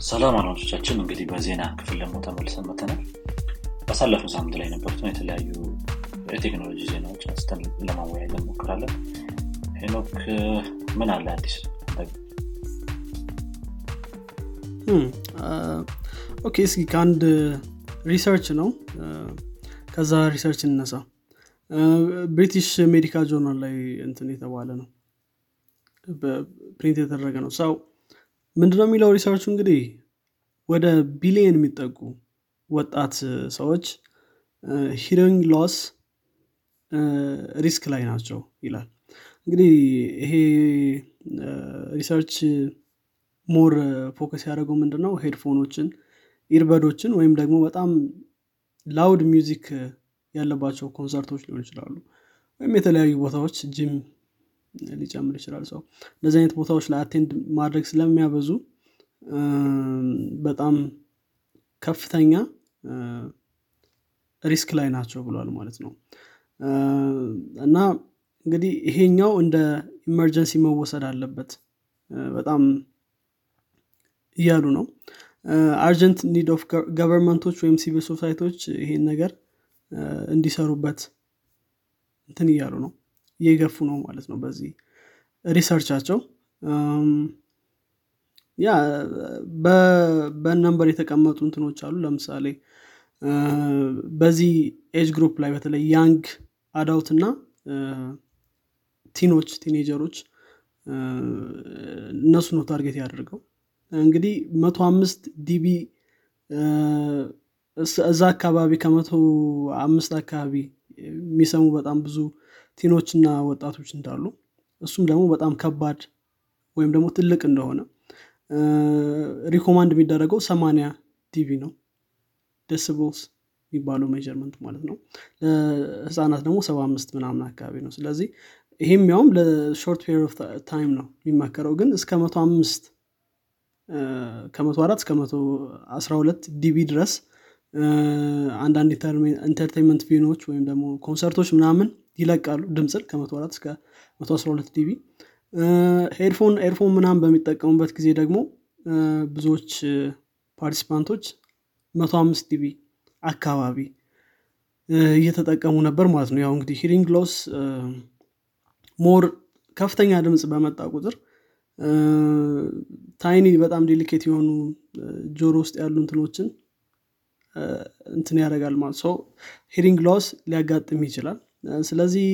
ሰላም አድማጮቻችን እንግዲህ በዜና ክፍል ደግሞ ተመልሰን መጥተናል ባሳለፈው ሳምንት ላይ የነበሩትን የተለያዩ የቴክኖሎጂ ዜናዎች አንስተን ለማወያየት እንሞክራለን። ሄኖክ ምን አለ አዲስ? Okay እስኪ ከአንድ research ነው። ከዛ research እንነሳ። British Medical Journal ላይ እንትን የተባለ ነው። print የተደረገ ነው። ሰው ምንድነው የሚለው research ኡ? እንግዲህ ወደ ቢሊየን የሚጠጉ ወጣት ሰዎች hearing loss risk ላይ ናቸው ይላል። እንግዲህ ይሄ research more focus ያደረገው ምንድነው? headphone ኦችን earbud ኦችን ወይም ደግሞ በጣም loud music ያለባቸው ኮንሰርቶች ሊሆን ይችላሉ። ወይም የተለያዩ ቦታዎች ጂም ሊጨምር ይችላል። ሰው እንደዚህ አይነት ቦታዎች ላይ attend ማድረግ ስለሚያበዙ በጣም ከፍተኛ risk ላይ ናቸው ብሏል ማለት ነው። እና እንግዲህ ይሄኛው እንደ emergency መወሰድ አለበት። በጣም እያሉ ነው። urgent need of government ኦች ወይም civil society ዎች ይሄን ነገር እንዲሰሩበት እንትን እያሉ ነው እየገፉ ነው ማለት ነው በዚህ research ኣቸው። ያ በ number የተቀመጡ እንትኖች አሉ። ለምሳሌ በዚህ age group ላይ በተለይ young adult እና teen ኦች teenager ኦች እነሱ ነው target ያደርገው። እንግዲህ መቶ አምስት dB እዛ አካባቢ ከመቶ አምስት አካባቢ የሚሰሙ በጣም ብዙ teen ኦችና ወጣቶች እንዳሉ እሱም ደግሞ በጣም ከባድ ወይም ደግሞ ትልቅ እንደሆነ recommend የሚደረገው ሰማኒያ dB ነው። decibels የሚባለው measurement ማለት ነው። ለህፃናት ደግሞ ሰባ አምስት ምናምን አካባቢ ነው። ስለዚህ ይሄም ያውም ለ short period of time ነው የሚመከረው። ግን እስከ መቶ አምስት ከመቶ አራት እስከ መቶ አስራ ሁለት dB ድረስ አንዳንድ entertainment venue ኦች ወይም ደግሞ ኮንሰርቶች ምናምን ይለቃሉ ድምፅን ከመቶ አራት እስከ መቶ አስራ ሁለት dB headphone earphone ምናምን በሚጠቀሙበት ጊዜ ደግሞ ብዙዎች participant ኦች መቶ አምስት dB አካባቢ እየተጠቀሙ ነበር ማለት ነው። ያው እንግዲህ hearing loss more ከፍተኛ ድምፅ በመጣ ቁጥር tiny በጣም delicate የሆኑ ጆሮ ውስጥ ያሉ እንትኖችን እንትን ያደርጋል ማለት ሰው hearing loss ሊያጋጥም ይችላል። ስለዚህ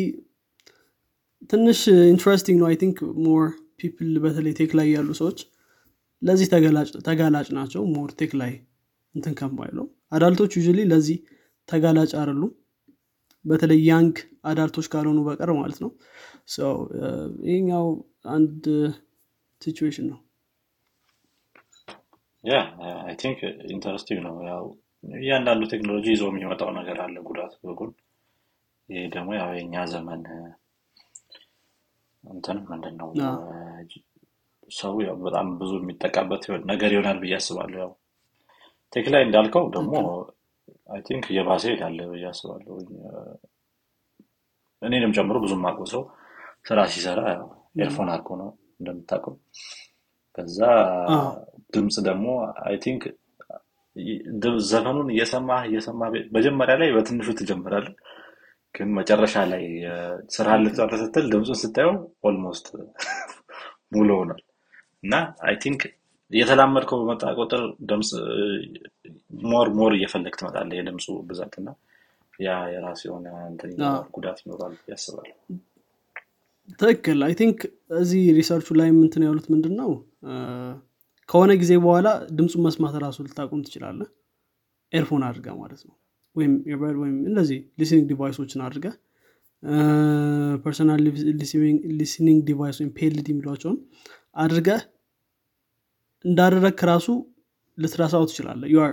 ትንሽ interesting ነው። I think more people በተለይ tech ላይ ያሉ ሰዎች ለዚህ ተጋላጭ ናቸው። more tech ላይ እንትን ከማይለው adult ኦች ያው ለዚህ ተጋላጭ አይደሉ በተለይ young adult ኦች ካልሆኑ በቀር ማለት ነው። ይህኛው አንድ situation ነው። ያ interesting ነው። ያው እያንዳንዱ ቴክኖሎጂ ይዞ የሚመጣው ነገር አለ ጉዳት በጎን። ይህ ደግሞ ያው የእኛ ዘመን እንትን ምንድን ነው ሰው በጣም ብዙ የሚጠቃበት ነገር ይሆናል ብዬ አስባለሁ። ያው tech ላይ እንዳልከው ደግሞ I think እየባሰ ይሄዳል ብዬ አስባለሁ። እኔንም ጨምሮ ብዙ ማቆ ሰው ስራ ሲሰራ earphone አድርጎ ነው እንደምታውቀው። ከዛ ድምፅ ደግሞ I think ዘፈኑን እየሰማ እየሰማ መጀመሪያ ላይ በትንሹ ትጀምራለህ ግን መጨረሻ ላይ ስራ ልትጨርስ ስትል ድምፁን ስታየው almost ሙሉ ሆኗል። እና I think እየተላመድከው በመጣ ቁጥር ድምፅ more more እየፈለግህ ትመጣለህ የድምፁ ብዛት እና ያ የራሱ የሆነ ጉዳት ይኖራል ያስባል ትክክል። I think እዚህ research ኡ ላይ እንትን ያሉት ምንድን ነው ከሆነ ጊዜ በኋላ ድምፁን መስማት ራሱ ልታቆም ትችላለህ earphone አድርገህ ማለት ነው። ወይም earbud ወይም እንደዚህ listening device ኦችን አድርገህ personal listening device ወይም PLD የሚሏቸውን አድርገህ እንዳደረግህ ራሱ ልትረሳው ትችላለህ you're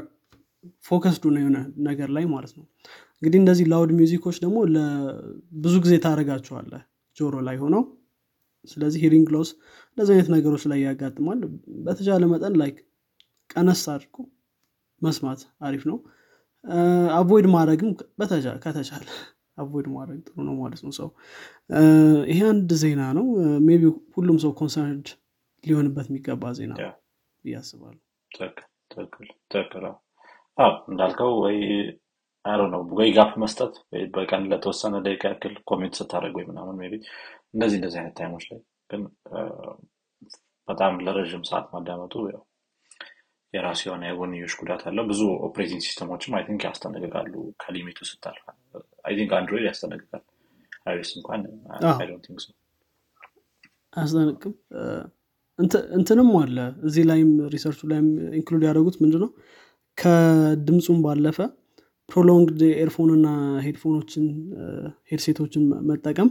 focused ነው የሆነ ነገር ላይ ማለት ነው። እንግዲህ እንደዚህ loud music ኦች ደግሞ ብዙ ጊዜ ታደርጋቸዋለህ ጆሮ ላይ ሆነው። ስለዚህ hearing loss እንደዚህ አይነት ነገሮች ላይ ያጋጥማል። በተቻለ መጠን ላይ ቀነስ አድርጎ መስማት አሪፍ ነው። avoid ማድረግም ከተቻለ avoid ማድረግ ጥሩ ነው ማለት ነው። so ይሄ አንድ ዜና ነው። maybe ሁሉም ሰው concerned ሊሆንበት የሚገባ ዜና ትክክል አዎ እንዳልከው ወይ አሮ ነው ወይ gap መስጠት በቀን ለተወሰነ ደቂቃ ያክል commute ስታደርግ ወይ ምናምን ቢ እንደዚህ እንደዚህ አይነት time ኦች ላይ ግን በጣም ለረዥም ሰዓት ማዳመጡ ያው የራሱ የሆነ የጎንዮሽ ጉዳት አለው። ብዙ operating system ኦችም I think ያስጠነቅቃሉ ከ limit ኡ ስታልፍ። I think Android ያስጠነቅቃል። iOS እንኳን think አያስጠነቅቅም። እንትንም አለ እዚህ ላይም research ኡ ላይም include ያደረጉት ምንድነው ከድምፁም ባለፈ prolonged earphone እና headphone ኦችን headset ኦችን መጠቀም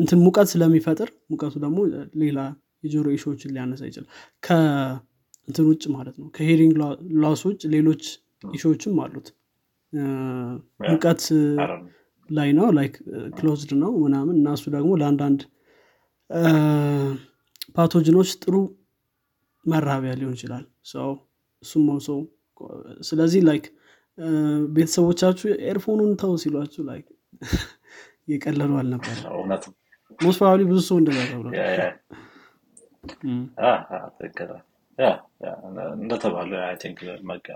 እንትን ሙቀት ስለሚፈጥር ሙቀቱ ደግሞ ሌላ የጆሮ issue ዎችን ሊያነሳ ይችላል። ከእንትን ውጭ ማለት ነው። ከ hearing loss ውጭ ሌሎች issue ዎችም አሉት። ሙቀት ላይ ነው like closed ነው ምናምን እና ደግሞ ለአንዳንድ pathogen ኦች ጥሩ መራቢያ ሊሆን ይችላል። so እሱም so ስለዚህ like ቤተሰቦቻችሁ earphone ኡን ተው ሲሏችሁ like የቀለሉ አልነበር most probably ብዙ ሰው እንደዛ እንደተባለ think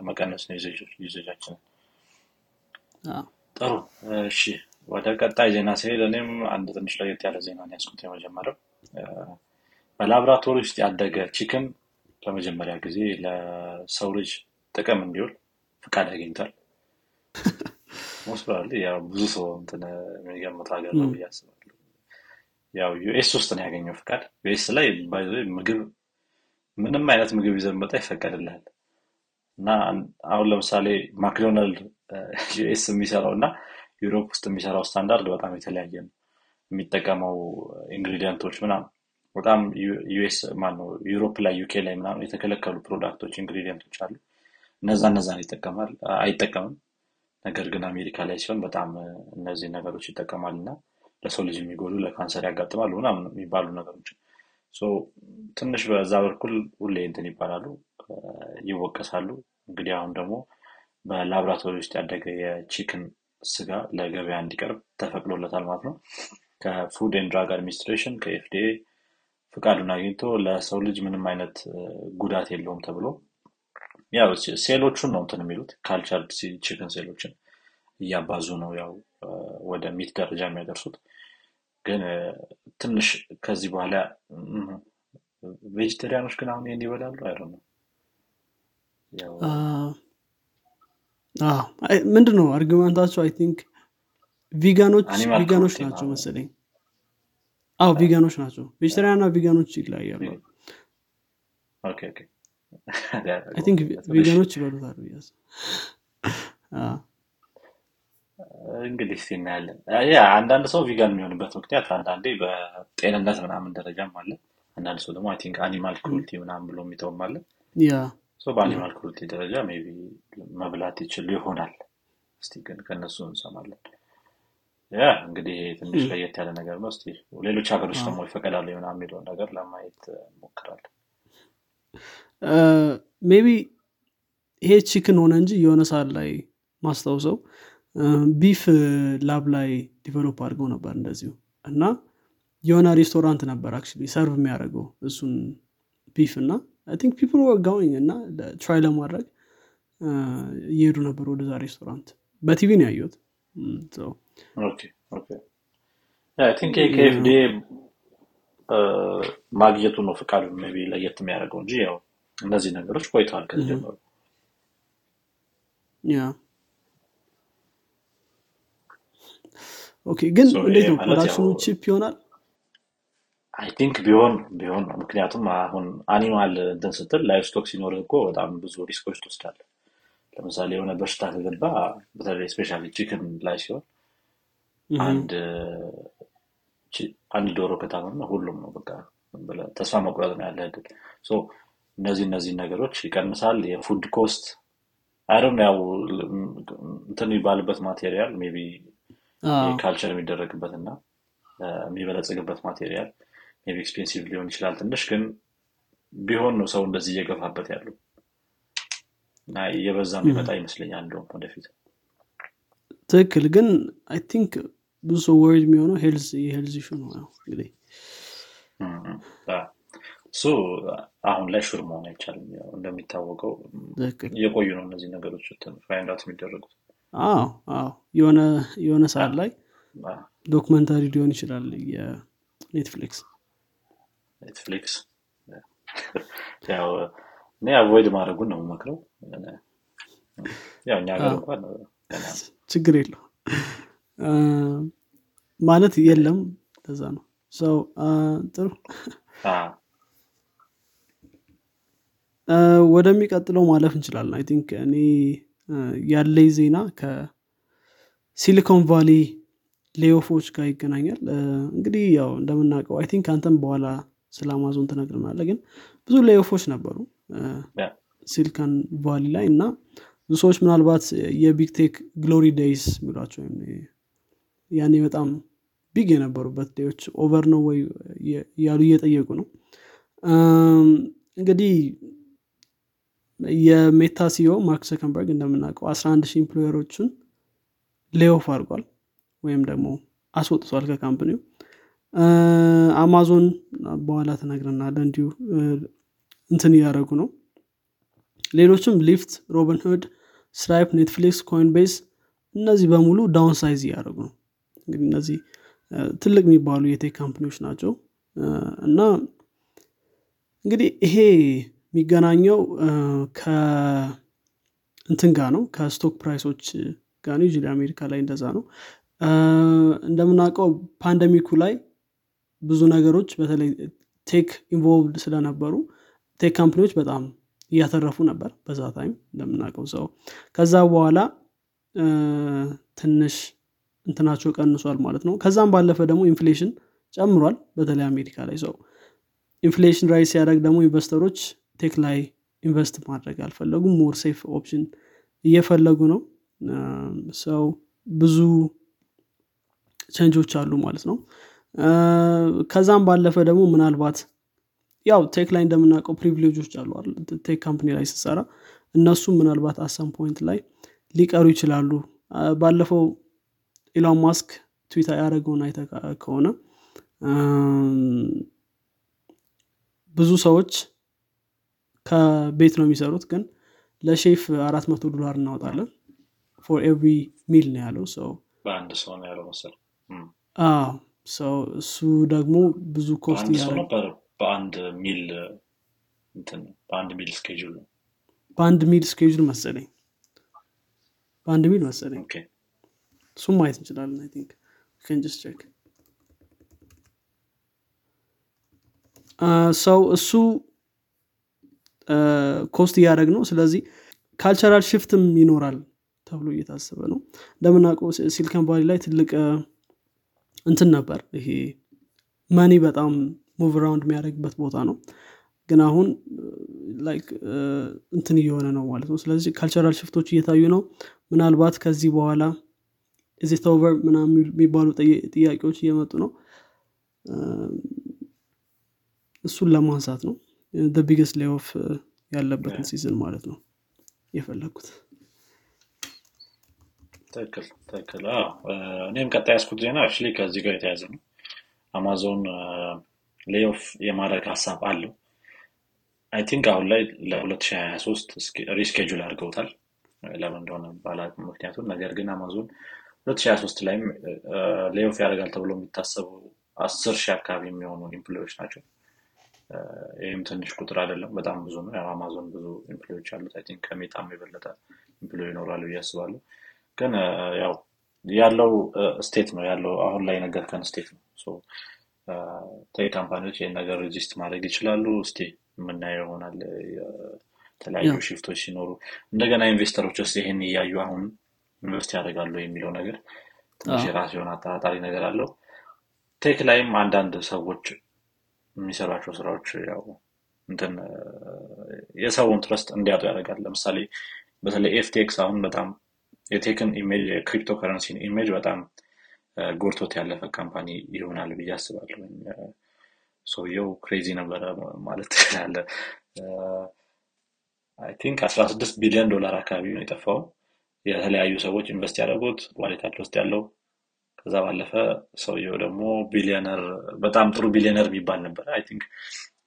መቀነስ ነው usage ኣችንን ጥሩ። እሺ ወደ ቀጣይ ዜና ሲሄድ እኔም አንድ ትንሽ ለየት ያለ ዜና ያዝኩት የመጀመሪያው። በላብራቶሪ ውስጥ ያደገ chicken ለመጀመሪያ ጊዜ ለሰው ልጅ ጥቅም እንዲውል ፍቃድ አግኝቷል። ያው ብዙ ሰው የሚገምት ሀገር ነው ብዬ አስባለሁ ያው ዩኤስ ውስጥ ነው ያገኘው ፍቃድ። ዩኤስ ላይ ምግብ ምንም አይነት ምግብ ይዘን መጣ ይፈቀድልሃል። እና አሁን ለምሳሌ ማክዶናልድ ዩኤስ የሚሰራው እና ዩሮፕ ውስጥ የሚሰራው ስታንዳርድ በጣም የተለያየ ነው። የሚጠቀመው ingredient ኦች ምናምን በጣም ዩኤስ ማነው ዩሮፕ ላይ ዩኬ ላይ ምናምን የተከለከሉ product ኦች ingredient ኦች አሉ። እነዛ እነዛን ይጠቀማል። አይጠቀምም። ነገር ግን አሜሪካ ላይ ሲሆን በጣም እነዚህ ነገሮች ይጠቀማል እና ለሰው ልጅ የሚጎዱ ለካንሰር ያጋጥማሉ ምናምን የሚባሉ ነገሮች። ትንሽ በዛ በኩል ሁሌ እንትን ይባላሉ ይወቀሳሉ። እንግዲህ አሁን ደግሞ በላብራቶሪ ውስጥ ያደገ የ chicken ስጋ ለገበያ እንዲቀርብ ተፈቅዶለታል ማለት ነው። ከ Food and Drug Administration ከ FDA ፍቃዱን አግኝቶ ለሰው ልጅ ምንም አይነት ጉዳት የለውም ተብሎ ያው ሴሎቹን ነው እንትን የሚሉት culture chicken ሴሎችን እያባዙ ነው ያው ወደ meat ደረጃ የሚያደርሱት ግን ትንሽ ከዚህ በኋላ vegetarian ኦች ግን አሁን ይህን ይበላሉ? አይ ነው ምንድን ነው argument ኣቸው? I think vegan ኦች vegan ኦች ናቸው መሰለኝ። አዎ vegan ኦች ናቸው። vegetarian እና vegan ኦች ይለያያሉ። think vegan ኦች ይበሉታል ብያስ እንግዲህ እስቲ እናያለን። አንዳንድ ሰው vegan የሚሆንበት ምክንያት አንዳንዴ በጤንነት ምናምን ደረጃም አለ። አንዳንድ ሰው ደግሞ think animal cruelty ምናምን ብሎ የሚተውም አለ። yeah። በ animal cruelty ደረጃ maybe መብላት ይችል ይሆናል። እስቲ ግን ከእነሱ እንሰማለን። yeah እንግዲህ ትንሽ ለየት ያለ ነገር ነው። እስቲ ሌሎች ሀገሮች ደግሞ ይፈቀዳሉ ምና የሚለውን ነገር ለማየት ሞክራለን maybe ይሄ chicken ሆነ እንጂ የሆነ ሰዓት ላይ ማስታውሰው beef lab ላይ develop አድርገው ነበር እንደዚሁ። እና የሆነ ሬስቶራንት ነበር አክ serve የሚያደርገው እሱን beef እና think people going እና try ለማድረግ እየሄዱ ነበር ወደዛ ሬስቶራንት። በቲቪ ነው ያየሁት። think ከ FDA ማግኘቱ ነው ፍቃዱ ቢ ለየት የሚያደርገው እንጂ ያው እነዚህ ነገሮች ቆይተዋል ከዚህ ጀመሩ yeah okay ግን እንዴት ነው? production ኡ cheap ይሆናል? I think ቢሆን ቢሆን ምክንያቱም አሁን animal እንትን ስትል livestock ሲኖር እኮ በጣም ብዙ risk ኦች ትወስዳለ ለምሳሌ የሆነ በሽታ ከገባ በተለይ specially chicken ላይ ሲሆን አንድ አንድ ዶሮ ከታመመ ሁሉም ነው በቃ ተስፋ መቁረጥ ነው ያለ እድል። እነዚህ እነዚህ ነገሮች ይቀንሳል። የ food cost አይደም ያው እንትን የሚባልበት material maybe culture የሚደረግበት እና የሚበለጽግበት material maybe expensive ሊሆን ይችላል ትንሽ ግን ቢሆን ነው so እንደዚህ እየገፋበት ያሉ እና እየበዛ የሚመጣ ይመስለኛል እንደውም ወደፊት። ትክክል። ግን I think ብዙ ሰው worried የሚሆነው health የ health issue ነው እንግዲህ። እሱ አሁን ላይ sure መሆን አይቻልም። እንደሚታወቀው እየቆዩ ነው እነዚህ ነገሮች find የሚደረጉት። አዎ አዎ። የሆነ ሰዓት ላይ documentary ሊሆን ይችላል የ Netflix Netflix። ያው እኔ avoid ማድረጉን ነው የምመክረው። ያው እኛ ሀገር እንኳን ችግር የለው ማለት የለም። ለዛ ነው። so ጥሩ። ወደሚቀጥለው ማለፍ እንችላለን። I think እኔ ያለኝ ዜና ከሲሊኮን ቫሊ layoff ኦች ጋር ይገናኛል። እንግዲህ ያው እንደምናውቀው I think አንተም በኋላ ስለ አማዞን ትነግርናለ ግን ብዙ layoff ኦች ነበሩ ሲሊኮን ቫሊ ላይ እና ብዙ ሰዎች ምናልባት የ big tech glory days የሚሏቸው ያኔ በጣም big የነበሩበት day ዎች over ነው ወይ እያሉ እየጠየቁ ነው። እንግዲህ የሜታ CEO ማርክ ዘከርበርግ እንደምናውቀው 11 ሺህ employee ኦችን layoff አድርጓል ወይም ደግሞ አስወጥቷል ከ company ው። አማዞን በኋላ ተነግረናለ እንዲሁ እንትን እያደረጉ ነው። ሌሎችም ሊፍት፣ ሮቢን ሁድ፣ ስትራይፕ፣ ኔትፍሊክስ፣ ኮይንቤስ እነዚህ በሙሉ downsize እያደረጉ ነው። እንግዲህ እነዚህ ትልቅ የሚባሉ የ tech company ዎች ናቸው እና እንግዲህ ይሄ የሚገናኘው ከእንትን ጋር ነው ከ stock price ኦች ጋር ነው። usually አሜሪካ ላይ እንደዛ ነው። እንደምናውቀው pandemic ኡ ላይ ብዙ ነገሮች በተለይ tech involved ስለነበሩ tech company ዎች በጣም እያተረፉ ነበር በዛ time እንደምናውቀው so። ከዛ በኋላ ትንሽ እንትናቸው ቀንሷል ማለት ነው። ከዛም ባለፈ ደግሞ inflation ጨምሯል በተለይ አሜሪካ ላይ so። inflation rise ሲያደርግ ደግሞ investor ኦች tech ላይ invest ማድረግ አልፈለጉም። more safe option እየፈለጉ ነው። so ብዙ change ኦች አሉ ማለት ነው። ከዛም ባለፈ ደግሞ ምናልባት ያው tech ላይ እንደምናውቀው privilege ኦች አሉ tech company ላይ ስትሰራ እነሱም ምናልባት at some point ላይ ሊቀሩ ይችላሉ። ባለፈው ኢሎን ማስክ ትዊታ ያደረገውን አይተ ከሆነ ብዙ ሰዎች ከቤት ነው የሚሰሩት። ግን ለሼፍ አራት መቶ ዶላር እናወጣለን። for every meal ነው ያለው ሰው በአንድ ሰው ነው ያለው መሰል ሰው እሱ ደግሞ ብዙ ኮስት ነበር በአንድ ሚል በአንድ ሚል ስኬጁል ነው በአንድ ሚል ስኬጁል መሰለኝ። በአንድ ሚል መሰለኝ። እሱም ማየት እንችላለን አይ ቲንክ። ከንጅስ ቼክ ሰው እሱ ኮስት እያደረግ ነው። ስለዚህ ካልቸራል ሽፍትም ይኖራል ተብሎ እየታሰበ ነው። እንደምናውቀው ሲሊከን ቫሊ ላይ ትልቅ እንትን ነበር። ይሄ money በጣም move around የሚያደርግበት ቦታ ነው። ግን አሁን like እንትን እየሆነ ነው ማለት ነው። ስለዚህ cultural shift ኦች እየታዩ ነው። ምናልባት ከዚህ በኋላ is it over ምና የሚባሉ ጥያቄዎች እየመጡ ነው። እሱን ለማንሳት ነው biggest layoff ያለበትን season ማለት ነው የፈለግኩት ትክክል ትክክል። እኔም ቀጣይ የያዝኩት ዜና actually ከዚህ ጋር የተያዘ ነው። አማዞን layoff የማድረግ ሀሳብ አለው። I think አሁን ላይ ለ2023 reschedule አድርገውታል። ለምን እንደሆነ ባላውቅ ምክንያቱም ነገር ግን አማዞን 2023 ላይም layoff ያደርጋል ተብሎ የሚታሰቡ አስር ሺህ አካባቢ የሚሆኑ employee ዎች ናቸው ይህም ትንሽ ቁጥር አይደለም በጣም ብዙ ነው። ያው አማዞን ብዙ employee ዎች አሉት። I think ከሜታም የበለጠ employee ይኖራሉ ብዬ አስባለሁ። ግን ያው ያለው state ነው። ያለው አሁን ላይ ነገርከን state ነው። tech company ዎች ይህን ነገር resist ማድረግ ይችላሉ። እስቲ የምናየው ይሆናል። የተለያዩ shift ኦች ሲኖሩ እንደገና investor ኦች ውስጥ ይህን እያዩ አሁን invest ያደርጋሉ የሚለው ነገር ትንሽ የራሱ የሆነ አጠራጣሪ ነገር አለው። tech ላይም አንዳንድ ሰዎች የሚሰሯቸው ስራዎች ያው እንትን የሰውን trust እንዲያጡ ያደርጋል። ለምሳሌ በተለይ FTX አሁን በጣም የ tech ን image የ cryptocurrency ን image በጣም ጎድቶት ያለፈ company ይሆናል ብዬ አስባለሁ። ሰውየው crazy ነበረ ማለት ትችላለ I think 16 ቢሊዮን ዶላር አካባቢ ነው የጠፋው። የተለያዩ ሰዎች invest ያደረጉት wallet ኣቸው ውስጥ ያለው ከዛ ባለፈ ሰውየው ደግሞ ቢሊዮነር በጣም ጥሩ ቢሊዮነር የሚባል ነበር። አይ ቲንክ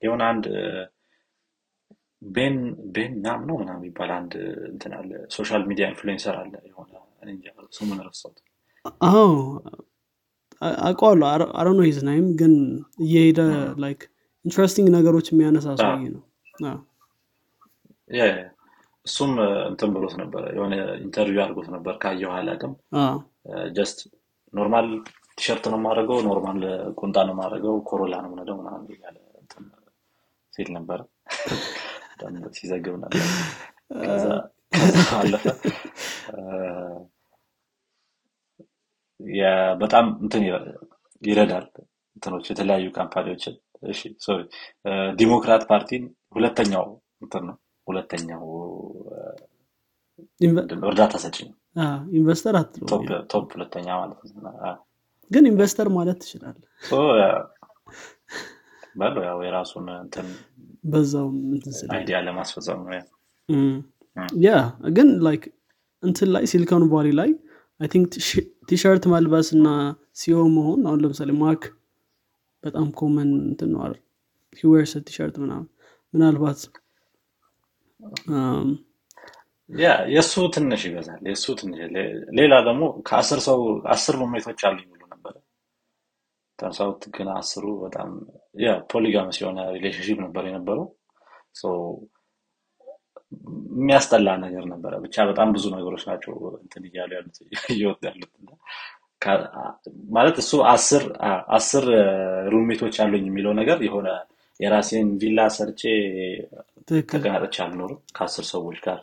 የሆነ አንድ ቤን ቤን ናም ነው ምናምን የሚባል አንድ እንትን አለ። ሶሻል ሚዲያ ኢንፍሉዌንሰር አለ የሆነ ስሙን ረሳሁት። አዎ አውቀዋለሁ። አረ ነው ሂዝ ናይም ግን እየሄደ ላይክ ኢንትረስቲንግ ነገሮች የሚያነሳ ሰውዬ ነው። እሱም እንትን ብሎት ነበረ። የሆነ interview አድርጎት ነበር ካየኸው አላቅም just normal T-shirt ነው የማደርገው normal ቁምጣ ነው የማደርገው ኮሮላ ነው ምነዳው ምናምን እያለ ሲል ነበረ። ሲዘግብ ነበር። ከዛ አለፈ በጣም እንትን ይረዳል እንትኖች የተለያዩ company ዎችን። Democrat party ን ሁለተኛው እንትን ነው ሁለተኛው እርዳታ ሰጪ ነው investor top ሁለተኛ ማለት ግን investor ማለት ትችላለ በለው ያው የራሱን እንትን በዛው idea ለማስፈጸም ነው yeah። ግን like እንትን ላይ ሲሊኮን ቫሊ ላይ I think T-shirt መልበስ እና CEO መሆን አሁን ለምሳሌ ማርክ በጣም common እንትን ነው he wears t-shirt ምናምን ምናልባት የእሱ ትንሽ ይበዛል የእሱ ትንሽ ሌላ ደግሞ ከአስር ሰው አስር roommate ኦች አሉ የሚሉ ነበረ። turns out ግን አስሩ በጣም polygamous የሆነ relationship ነበር የነበረው። የሚያስጠላ ነገር ነበረ። ብቻ በጣም ብዙ ነገሮች ናቸው እንትን እያሉ ያሉት እየወጡ ያሉት ማለት እሱ አስር አስር roommate ኦች አሉኝ የሚለው ነገር የሆነ የራሴን ቪላ ሰርቼ ተቀናጠች አልኖርም ከአስር ሰዎች ጋር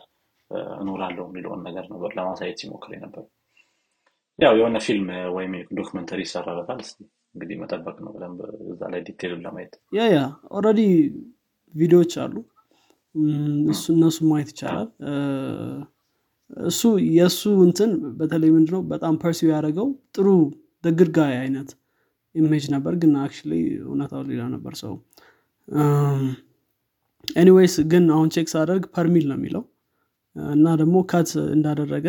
እኖራለሁ የሚለውን ነገር ነበር ለማሳየት ሲሞክር ነበር ያው የሆነ ፊልም ወይም documentary ይሰራበታል። እንግዲህ መጠበቅ ነው ብለን እዛ ላይ detail ለማየት። yeah yeah already ቪዲዮዎች አሉ። እነሱ ማየት ይቻላል። እሱ የእሱ እንትን በተለይ ምንድነው በጣም pursue ያደረገው ጥሩ good guy አይነት image ነበር። ግን አክ እውነታው ሌላ ነበር ሰው። anyways ግን አሁን check ሳደርግ per meal ነው የሚለው እና ደግሞ cut እንዳደረገ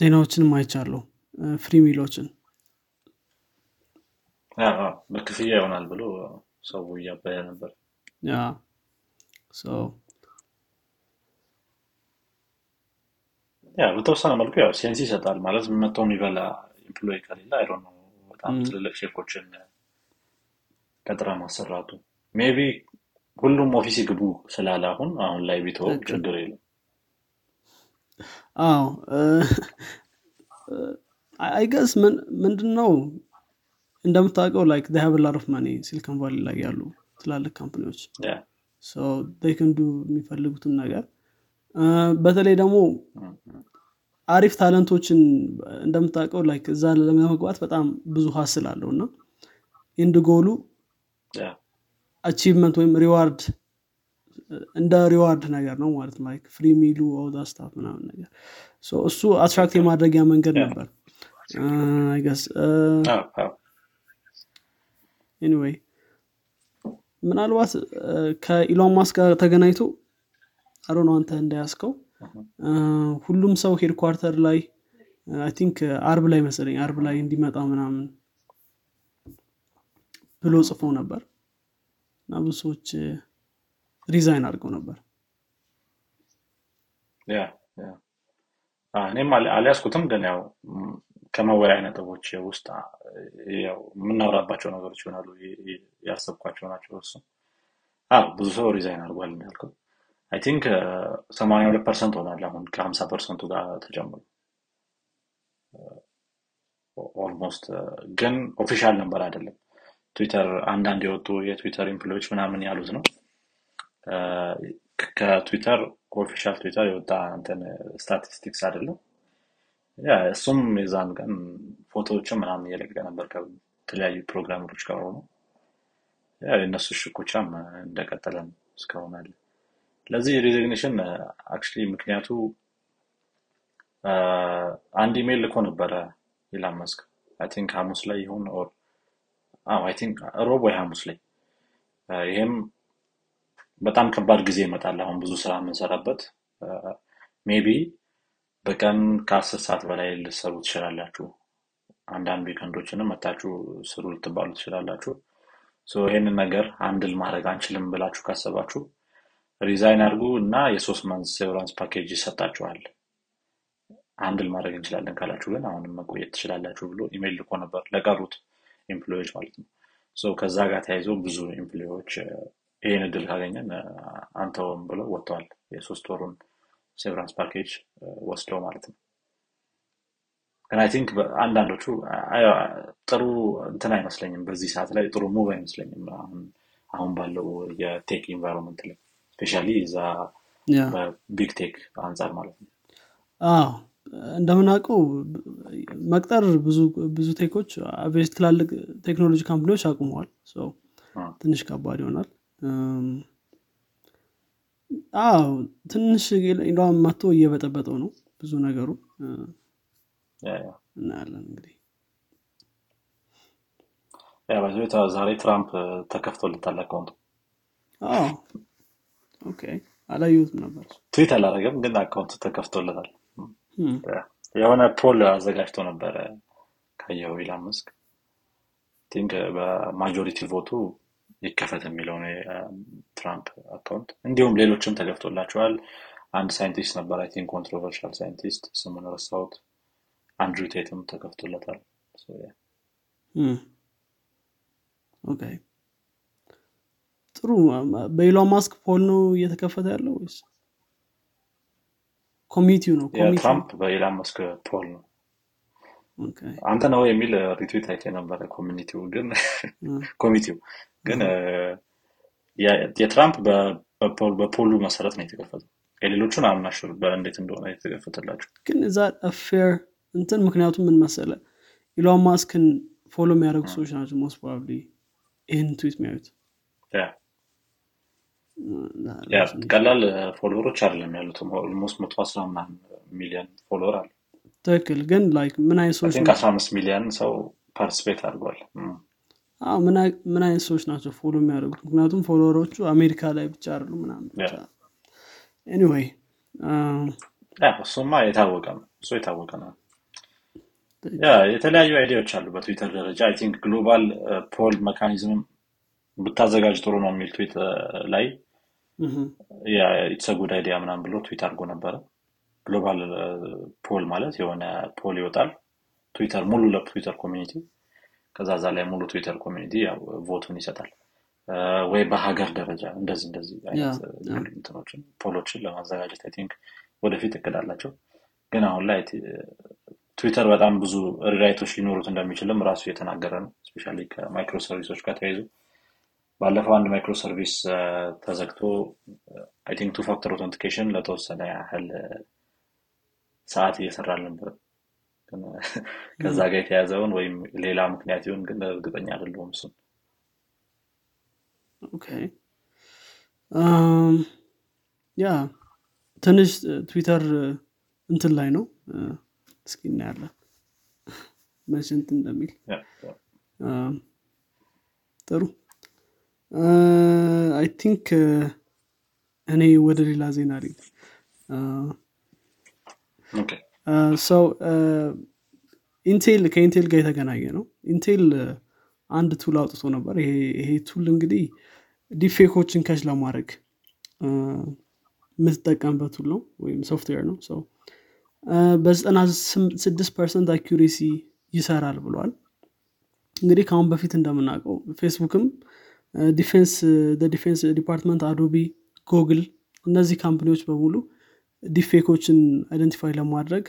ዜናዎችንም አይቻለሁ። free meal ኦችን በክፍያ ይሆናል ብሎ ሰው እያበያ ነበር። በተወሰነ መልኩ ያው sense ይሰጣል ማለት መጥቶ የሚበላ employee ከሌለ አይሮ ነው በጣም ትልልቅ ሼኮችን ቀጥረ ማሰራቱ maybe ሁሉም office ግቡ ስላለ አሁን አሁን ላይ ቢተው ችግር የለም። አዎ I guess ምንድን ነው እንደምታውቀው like have lot of money ሲሊኮን ቫሊ ላይ ያሉ ትላልቅ company ዎች ክንዱ የሚፈልጉትን ነገር። በተለይ ደግሞ አሪፍ talent ኦችን እንደምታውቀው like እዛ ለመግባት በጣም ብዙ hassle አለው እና end goal ኡ achievement ወይም reward እንደ reward ነገር ነው ማለት like free meal ኡ other stuff ምናምን ነገር. እሱ attract የማድረጊያ መንገድ ነበር. I guess anyway ምናልባት ከኢሎን ማስክ ጋር ተገናኝቶ አሮ ነው አንተ እንዳያስከው ሁሉም ሰው headquarter ላይ I think አርብ ላይ መሰለኝ አርብ ላይ እንዲመጣ ምናምን ብሎ ጽፎ ነበር እና ብዙ ሰዎች resign አድርገው ነበር። እኔም አልያዝኩትም ግን ያው ከመወያያ ነጥቦች ውስጥ የምናወራባቸው ነገሮች ይሆናሉ ያሰብኳቸው ናቸው እሱ። ብዙ ሰው resign አድርጓል እንዳልከው I think ሰማንያ ሁለት percent ሆናል አሁን ከሀምሳ percent ኡ ጋር ተጨምሮ። almost ግን official ነበር አይደለም ትዊተር አንዳንድ የወጡ የትዊተር employee ዎች ምናምን ያሉት ነው። ከትዊተር ከ official ትዊተር የወጣ እንትን ስታቲስቲክስ አይደለም። እሱም የዛን ቀን ፎቶዎችን ምናምን እየለቀቀ ነበር ከተለያዩ programmer ኦች ጋር ሆኖ። የእነሱ ሽኩቻም እንደቀጠለ ነው እስካሁን አለ ለዚህ resignation actually ምክንያቱ አንድ ኢሜይል ልኮ ነበረ ኢላን ማስክ። think ሐሙስ ላይ ይሁን or I think ሮብ ወይ ሐሙስ ላይ። ይሄም በጣም ከባድ ጊዜ ይመጣል አሁን ብዙ ስራ የምንሰራበት። maybe በቀን ከአስር ሰዓት በላይ ልትሰሩ ትችላላችሁ። አንዳንድ weekend ኦችንም መጥታችሁ ስሩ ልትባሉ ትችላላችሁ። ይህንን ነገር handle ማድረግ አንችልም ብላችሁ ካሰባችሁ resign አድርጉ እና የሶስት month severance package ይሰጣችኋል። handle ማድረግ እንችላለን ካላችሁ ግን አሁንም መቆየት ትችላላችሁ ብሎ ኢሜይል ልኮ ነበር ለቀሩት employee ዎች ማለት ነው። ከዛ ጋር ተያይዞ ብዙ employee ዎች ይህን እድል ካገኘን አንተውም ብለው ወጥተዋል። የሶስት ወሩን severance package ወስደው ማለት ነው። ግን I think አንዳንዶቹ ጥሩ እንትን አይመስለኝም። በዚህ ሰዓት ላይ ጥሩ move አይመስለኝም። አሁን ባለው የ tech environment ላይ specially እዛ በ big tech አንጻር ማለት ነው። እንደምናውቀው መቅጠር ብዙ ብዙ tech ኦች average ትላልቅ ቴክኖሎጂ company ዎች አቁመዋል። ትንሽ ከባድ ይሆናል። አዎ ትንሽ ኢላን መጥቶ እየበጠበጠው ነው ብዙ ነገሩ። እናያለን እንግዲህ። ዛሬ ትራምፕ ተከፍቶለታል account ኡ። okay አላየሁትም ነበር። ትዊት አላደረገም ግን account ኡ ተከፍቶለታል የሆነ poll አዘጋጅቶ ነበረ ካየው ኢላን ማስክ? think በ majority vote ኡ ይከፈት የሚለውን የትራምፕ account እንዲሁም ሌሎችም ተከፍቶላቸዋል። አንድ scientist ነበር I think controversial scientist ስሙን ረሳሁት። አንድሩ ቴትም ተከፍቶለታል። ጥሩ። በኢሎን ማስክ poll ነው እየተከፈተ ያለው ወይስ community ው ነው ትራምፕ በኢላን ማስክ poll ነው። አንተ ነው የሚል retweet አይቴ ነበረ community ው ግን community ው ግን የትራምፕ በ poll ኡ መሰረት ነው የተከፈተው። የሌሎቹን I'm not sure በእንዴት እንደሆነ የተከፈተላቸው። ግን እዛ fair እንትን? ምክንያቱም ምን መሰለ ኢሎን ማስክን follow የሚያደርጉ ሰዎች ናቸው most probably ይህን ትዊት የሚያዩት ቀላል follower ኦች አይደለም ያሉት። almost መቶ አስራ ምናምን ሚሊዮን follower አለ። ትክክል። ግን like ምን አይነት ሰዎች አስራ አምስት ሚሊዮን ሰው participate አድርጓል። ምን አይነት ሰዎች ናቸው follow የሚያደርጉት? ምክንያቱም follower ኦቹ አሜሪካ ላይ ብቻ አይደሉ ምናምን ብቻ። anyway እሱማ የታወቀ ነው። እሱ የታወቀ ነው። የተለያዩ idea ዎች አሉ በትዊተር ደረጃ። I think global poll mechanism ብታዘጋጅ ጥሩ ነው የሚል ትዊት ላይ it's good idea ምናም ብሎ ትዊት አድርጎ ነበረ። global poll ማለት የሆነ poll ይወጣል። ትዊተር ሙሉ ለትዊተር community። ከዛ ዛ ላይ ሙሉ ትዊተር community vote ኡን ይሰጣል። ወይ በሀገር ደረጃ እንደዚህ እንደዚህ አይነት እንትኖችን poll ኦችን ለማዘጋጀት I think ወደፊት እቅዳላቸው ግን አሁን ላይ ትዊተር በጣም ብዙ rewrite ኦች ሊኖሩት እንደሚችልም ራሱ እየተናገረ ነው። especially ከ micro service ኦች ጋር ተያይዞ ባለፈው አንድ micro service ተዘግቶ I think two factor authentication ለተወሰነ ያህል ሰዓት እየሰራ ነበር ከዛ ጋር የተያያዘውን ወይም ሌላ ምክንያት ይሆን ግን እርግጠኛ አይደለሁም እሱን። ያ ትንሽ ትዊተር እንትን ላይ ነው። እስኪ እናያለን። መቼ እንትን እንደሚል። ጥሩ I think እኔ ወደ ሌላ ዜና ልሂድ. so ኢንቴል ከኢንቴል ጋር የተገናኘ ነው። ኢንቴል አንድ tool አውጥቶ ነበር። ይሄ tool እንግዲህ deepfake ኦችን catch ለማድረግ የምትጠቀምበት tool ነው ወይም ሶፍትዌር ነው። so በዘጠና ስድስት percent accuracy ይሰራል ብሏል። እንግዲህ ከአሁን በፊት እንደምናውቀው ፌስቡክም defense defense department አዶቢ ጎግል እነዚህ company ዎች በሙሉ deepfake ኦችን identify ለማድረግ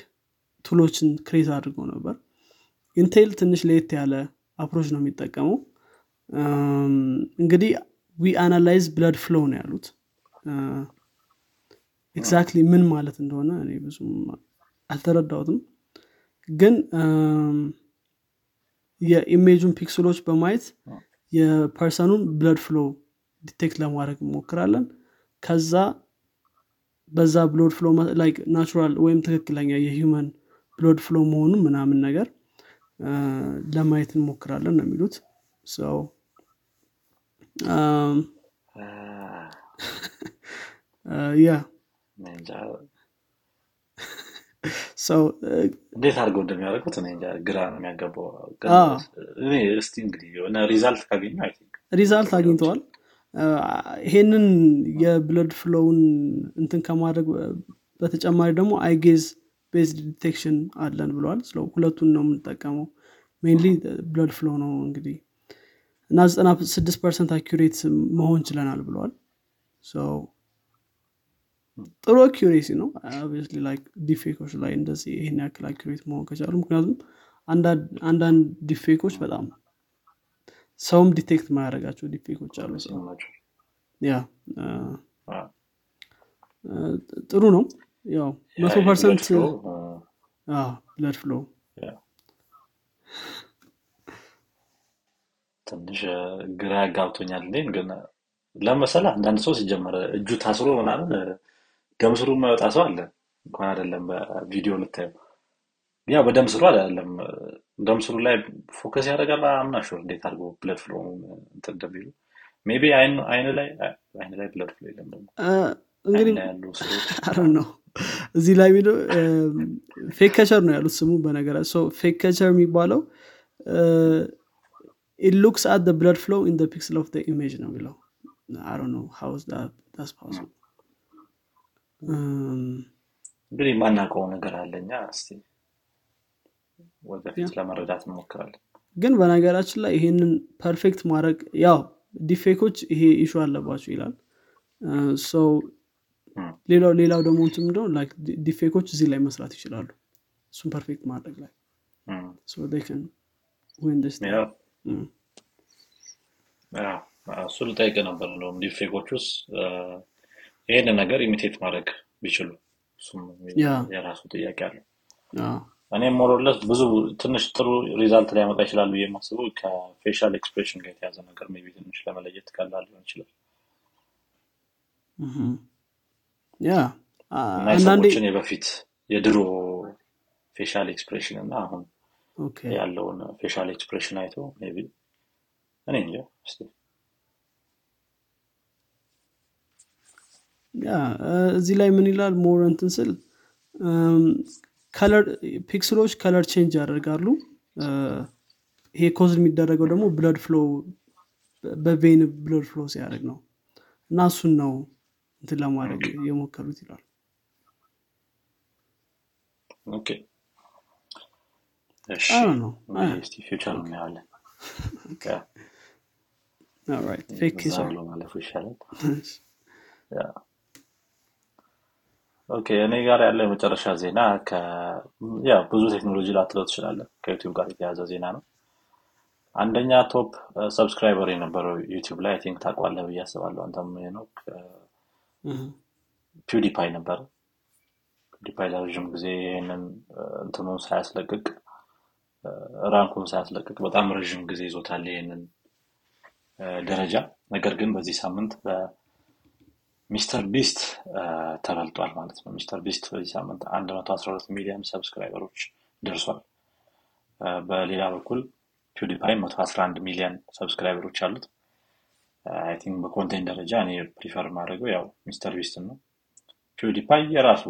tool ኦችን create አድርገው ነበር። ኢንቴል ትንሽ ለየት ያለ approach ነው የሚጠቀመው። እንግዲህ we analyze blood flow ነው ያሉት። exactly ምን ማለት እንደሆነ እኔ ብዙም አልተረዳሁትም። ግን የ image ኡን pixel ኦች በማየት የ person ኡን blood flow detect ለማድረግ እንሞክራለን። ከዛ በዛ blood flow natural ወይም ትክክለኛ የ human blood flow መሆኑን ምናምን ነገር ለማየት እንሞክራለን ነው የሚሉት። so ያ እንዴት አድርገው እንደሚያደርጉት ግራ ነው የሚያጋባው እስቲ እንግዲህ የሆነ result ካገኙ result አግኝተዋል። ይሄንን የ blood flow ውን እንትን ከማድረግ በተጨማሪ ደግሞ eye gaze based detection አለን ብለዋል። ስለ ሁለቱን ነው የምንጠቀመው። mainly blood flow ነው እንግዲህ እና ዘጠና ስድስት percent accurate መሆን ችለናል ብለዋል ጥሩ accuracy ነው። obviously like deepfake ኦች ላይ እንደዚህ ይህን ያክል accurate መሆን ከቻሉ ምክንያቱም አንዳንድ deepfake ኦች በጣም ሰውም detect ማያደርጋቸው deepfake ኦች አሉ ያ ጥሩ ነው። ያው መቶ percent blood flow ትንሽ ግራ ያጋባኛል ግን ለምሳሌ አንዳንድ ሰው ሲጀመር እጁ ታስሮ ምናምን ደም ስሩ የማይወጣ ሰው አለ። እንኳን አይደለም በቪዲዮ ልታየው። ያ በደም ስሩ አይደለም። ደም ስሩ ላይ ፎከስ ያደርጋል። አምና ሹር እንዴት አድርጎ ብለድ ፍሎ እንትን እንደሚሉ። ሜቢ አይን ላይ አይን ላይ ብለድ ፍሎ የለም ደግሞ። እንግዲህ ነው እዚህ ላይ ሚለው ፌክ ከቸር ነው ያሉት ስሙ በነገራ ፌክ ከቸር የሚባለው blood flow in the pixel of the image ነው የሚለው። is that that's possible እንግዲህ የማናውቀው ነገር አለኛ እስቲ ወደፊት ለመረዳት እንሞክራለን። ግን በነገራችን ላይ ይሄንን perfect ማድረግ ያው deepfake ኦች ይሄ issue አለባቸው ይላል። so ሌላው ሌላው ደግሞ ምንድነው? like deepfake ኦች እዚህ ላይ መስራት ይችላሉ። እሱን perfect ማድረግ ላይ. እሱ ልጠይቅ ነበር እንደውም deepfake ኦች ውስጥ ይህንን ነገር imitate ማድረግ ቢችሉ የራሱ ጥያቄ አለ። እኔም more or less ብዙ ትንሽ ጥሩ result ሊያመጣ ይችላል ብዬ የማስበው ከ facial expression ጋር የተያያዘ ነገር ቢ ትንሽ ለመለየት ቀላል ሊሆን ይችላል። እና የሰዎችን የበፊት የድሮ facial expression እና አሁን ያለውን facial expression አይቶ ቢ እኔ እንጃ እስቲ ያ እዚህ ላይ ምን ይላል? more እንትን ስል color pixel ኦች color change ያደርጋሉ። ይሄ cause የሚደረገው ደግሞ blood flow በ vein blood flow ሲያደርግ ነው። እና እሱን ነው እንትን ለማድረግ የሞከሩት ይላል Okay። እሺ። I don't know. እንግዲህ እስቲ future እናየዋለን Alright, fake እዛ killer. ብሎ ማለፉ ይሻላል yeah okay እኔ ጋር ያለው የመጨረሻ ዜና ከ yeah ብዙ ቴክኖሎጂ ላትለው ትችላለህ ከዩቲዩብ ጋር የተያዘ ዜና ነው። አንደኛ top subscriber የነበረው ዩቲዩብ ላይ I think ታውቀዋለህ ብዬ አስባለሁ። አንተም ነው. ፒውዲፓይ ነበረ ፒውዲፓይ ለረዥም ጊዜ ይህንን እንትኑን ሳያስለቅቅ rank ኡን ሳያስለቅቅ በጣም ረዥም ጊዜ ይዞታል ይህንን ደረጃ። ነገር ግን በዚህ ሳምንት በሚስተር ቢስት ተበልጧል ማለት ነው። ሚስተር ቢስት በዚህ ሳምንት 112 ሚሊዮን subscriber ኦች ደርሷል። በሌላ በኩል ፒውዲፓይ 111 ሚሊዮን subscriber ኦች አሉት። I think በ content ደረጃ እኔ prefer ማድረገው ያው ሚስተር ቢስትን ነው። ፒውዲፓይ የራሱ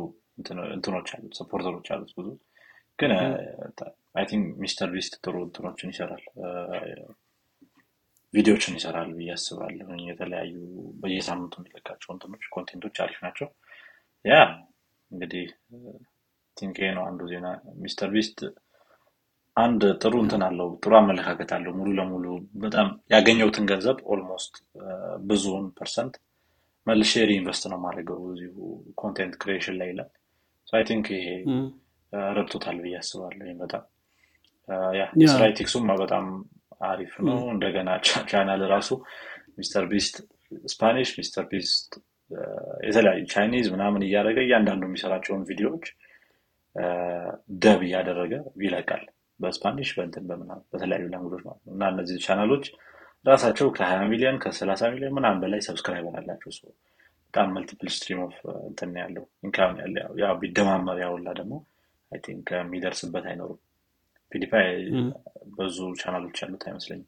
እንትኖች አሉት supporter ኦች አሉት ብዙ። ግን I think ሚስተር ቢስት ጥሩ እንትኖችን ይሰራል ቪዲዮችን ይሰራል ብዬ አስባለሁ። የተለያዩ በየሳምንቱ የሚለቃቸው እንትኖች content ኦች አሪፍ ናቸው። yeah እንግዲህ think ይሄ ነው አንዱ ዜና። ሚስተር ቢስት አንድ ጥሩ እንትን አለው ጥሩ አመለካከት አለው። ሙሉ ለሙሉ በጣም ያገኘውትን ገንዘብ almost ብዙውን percent መልሼ reinvest ነው ማድረገው እዚሁ content creation ላይ ይላል። I think ይሄ. ረድቶታል ብዬ አስባለሁ። በጣም yeah በጣም አሪፍ ነው። እንደገና ቻናል ራሱ ሚስተር ቢስት Spanish ሚስተር ቢስት የተለያዩ Chinese ምናምን እያደረገ እያንዳንዱ የሚሰራቸውን ቪዲዮዎች dub እያደረገ ይለቃል። በ Spanish በእንትን በምናምን በተለያዩ language ኦች ማለት ነው። እና እነዚህ ቻናሎች ራሳቸው ከ20 ሚሊዮን ከ30 ሚሊዮን ምናምን በላይ subscriber አላቸው በጣም multiple stream of እንትን ያለው income ያለ ቢደማመር ያውላ ደግሞ I think የሚደርስበት አይኖሩም Mhm. ብዙ ቻናሎች ያሉት አይመስለኝም።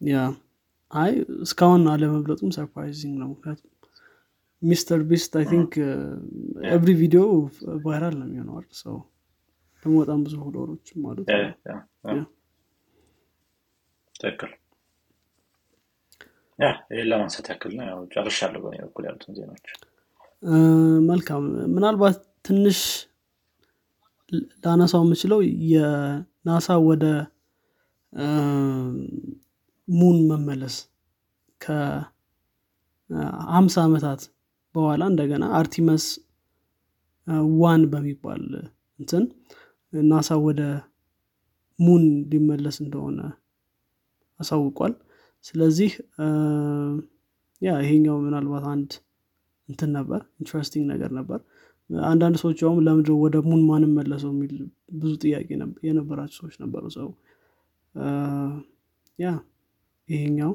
yeah አይ እስካሁን አለመብለጡም surprising ነው። ምክንያቱም ሚስተር ቢስት I think every video viral ነው የሚሆነው አይደል? ሰው ደግሞ በጣም ብዙ follower ኦችም አሉት። ያ- ያ- ትክክል። ይህን ለማንሳት ያክል ነው። ያው ጨርሻለሁ በእኔ በኩል ያሉትን ዜናዎች። መልካም። ምናልባት ትንሽ ላነሳው የምችለው የናሳ ወደ moon መመለስ ከሀምሳ ዓመታት በኋላ እንደገና Artemis One በሚባል እንትን ናሳ ወደ moon ሊመለስ እንደሆነ አሳውቋል። ስለዚህ yeah ይሄኛው ምናልባት አንድ እንትን ነበር interesting ነገር ነበር። አንዳንድ ሰዎች ያውም ለምድ ወደ moon ማንም መለሰው የሚል ብዙ ጥያቄ የነበራቸው ሰዎች ነበሩ። ሰው yeah ይሄኛው።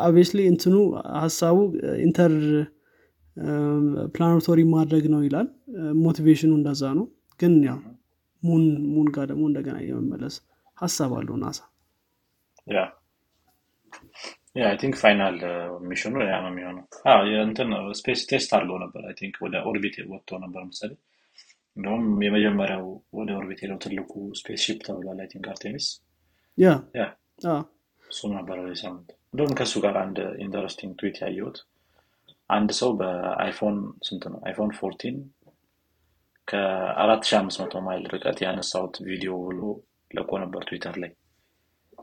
obviously እንትኑ ሀሳቡ interplanetary ማድረግ ነው ይላል። motivation ኡ እንደዛ ነው። ግን ያው moon moon ጋር ደግሞ እንደገና የመመለስ ሀሳብ አለው ናሳ yeah I think final mission ኡ ያ ነው የሚሆነው. እንትን space test አለው ነበር. I think ወደ orbit ወጥቶ ነበር መሰለኝ እንደውም የመጀመሪያው ወደ orbit ሄደው ትልቁ spaceship ተብሏል I think አርቴሚስ yeah yeah እሱም ነበረ ሳምንት። እንደውም ከእሱ ጋር አንድ interesting tweet ያየሁት። አንድ ሰው በ iPhone ስንት ነው? iPhone fourteen ከአራት ሺ አምስት መቶ ማይል ርቀት ያነሳውት ቪዲዮ ብሎ ለቆ ነበር ትዊተር ላይ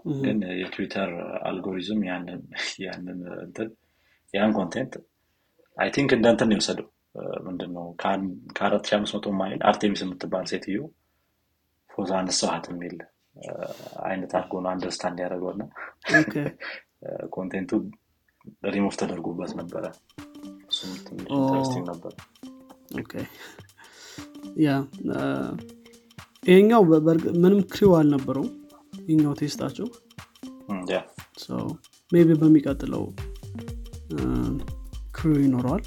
ግን የትዊተር አልጎሪዝም ያንን ያንን እንትን ያን content I think እንደ እንትን የወሰደው። ምንድነው ከአራት ሺ አምስት መቶ ማይል አርቴሚስ የምትባል ሴትዮ ፎቶ አነሳኋት የሚል አይነት አድርጎ ነው understand ያደረገው እና ኮንቴንቱ ሪሞቭ ተደርጎበት ነበረ። ነበር። yeah ይሄኛው ምንም crew አልነበረው ይኛው test ኣቸው ሜቢ በሚቀጥለው ክሪው ይኖረዋል።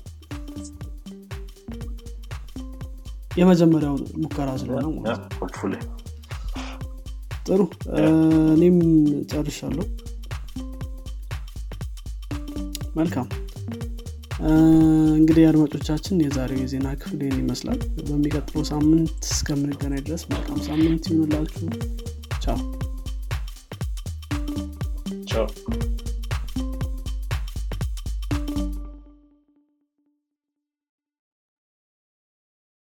የመጀመሪያው ሙከራ ስለሆነ ጥሩ። እኔም ጨርሻለሁ። መልካም። እንግዲህ አድማጮቻችን የዛሬው የዜና ክፍል ይህን ይመስላል። በሚቀጥለው ሳምንት እስከምንገናኝ ድረስ መልካም ሳምንት ይሆንላችሁ ቻው ቻው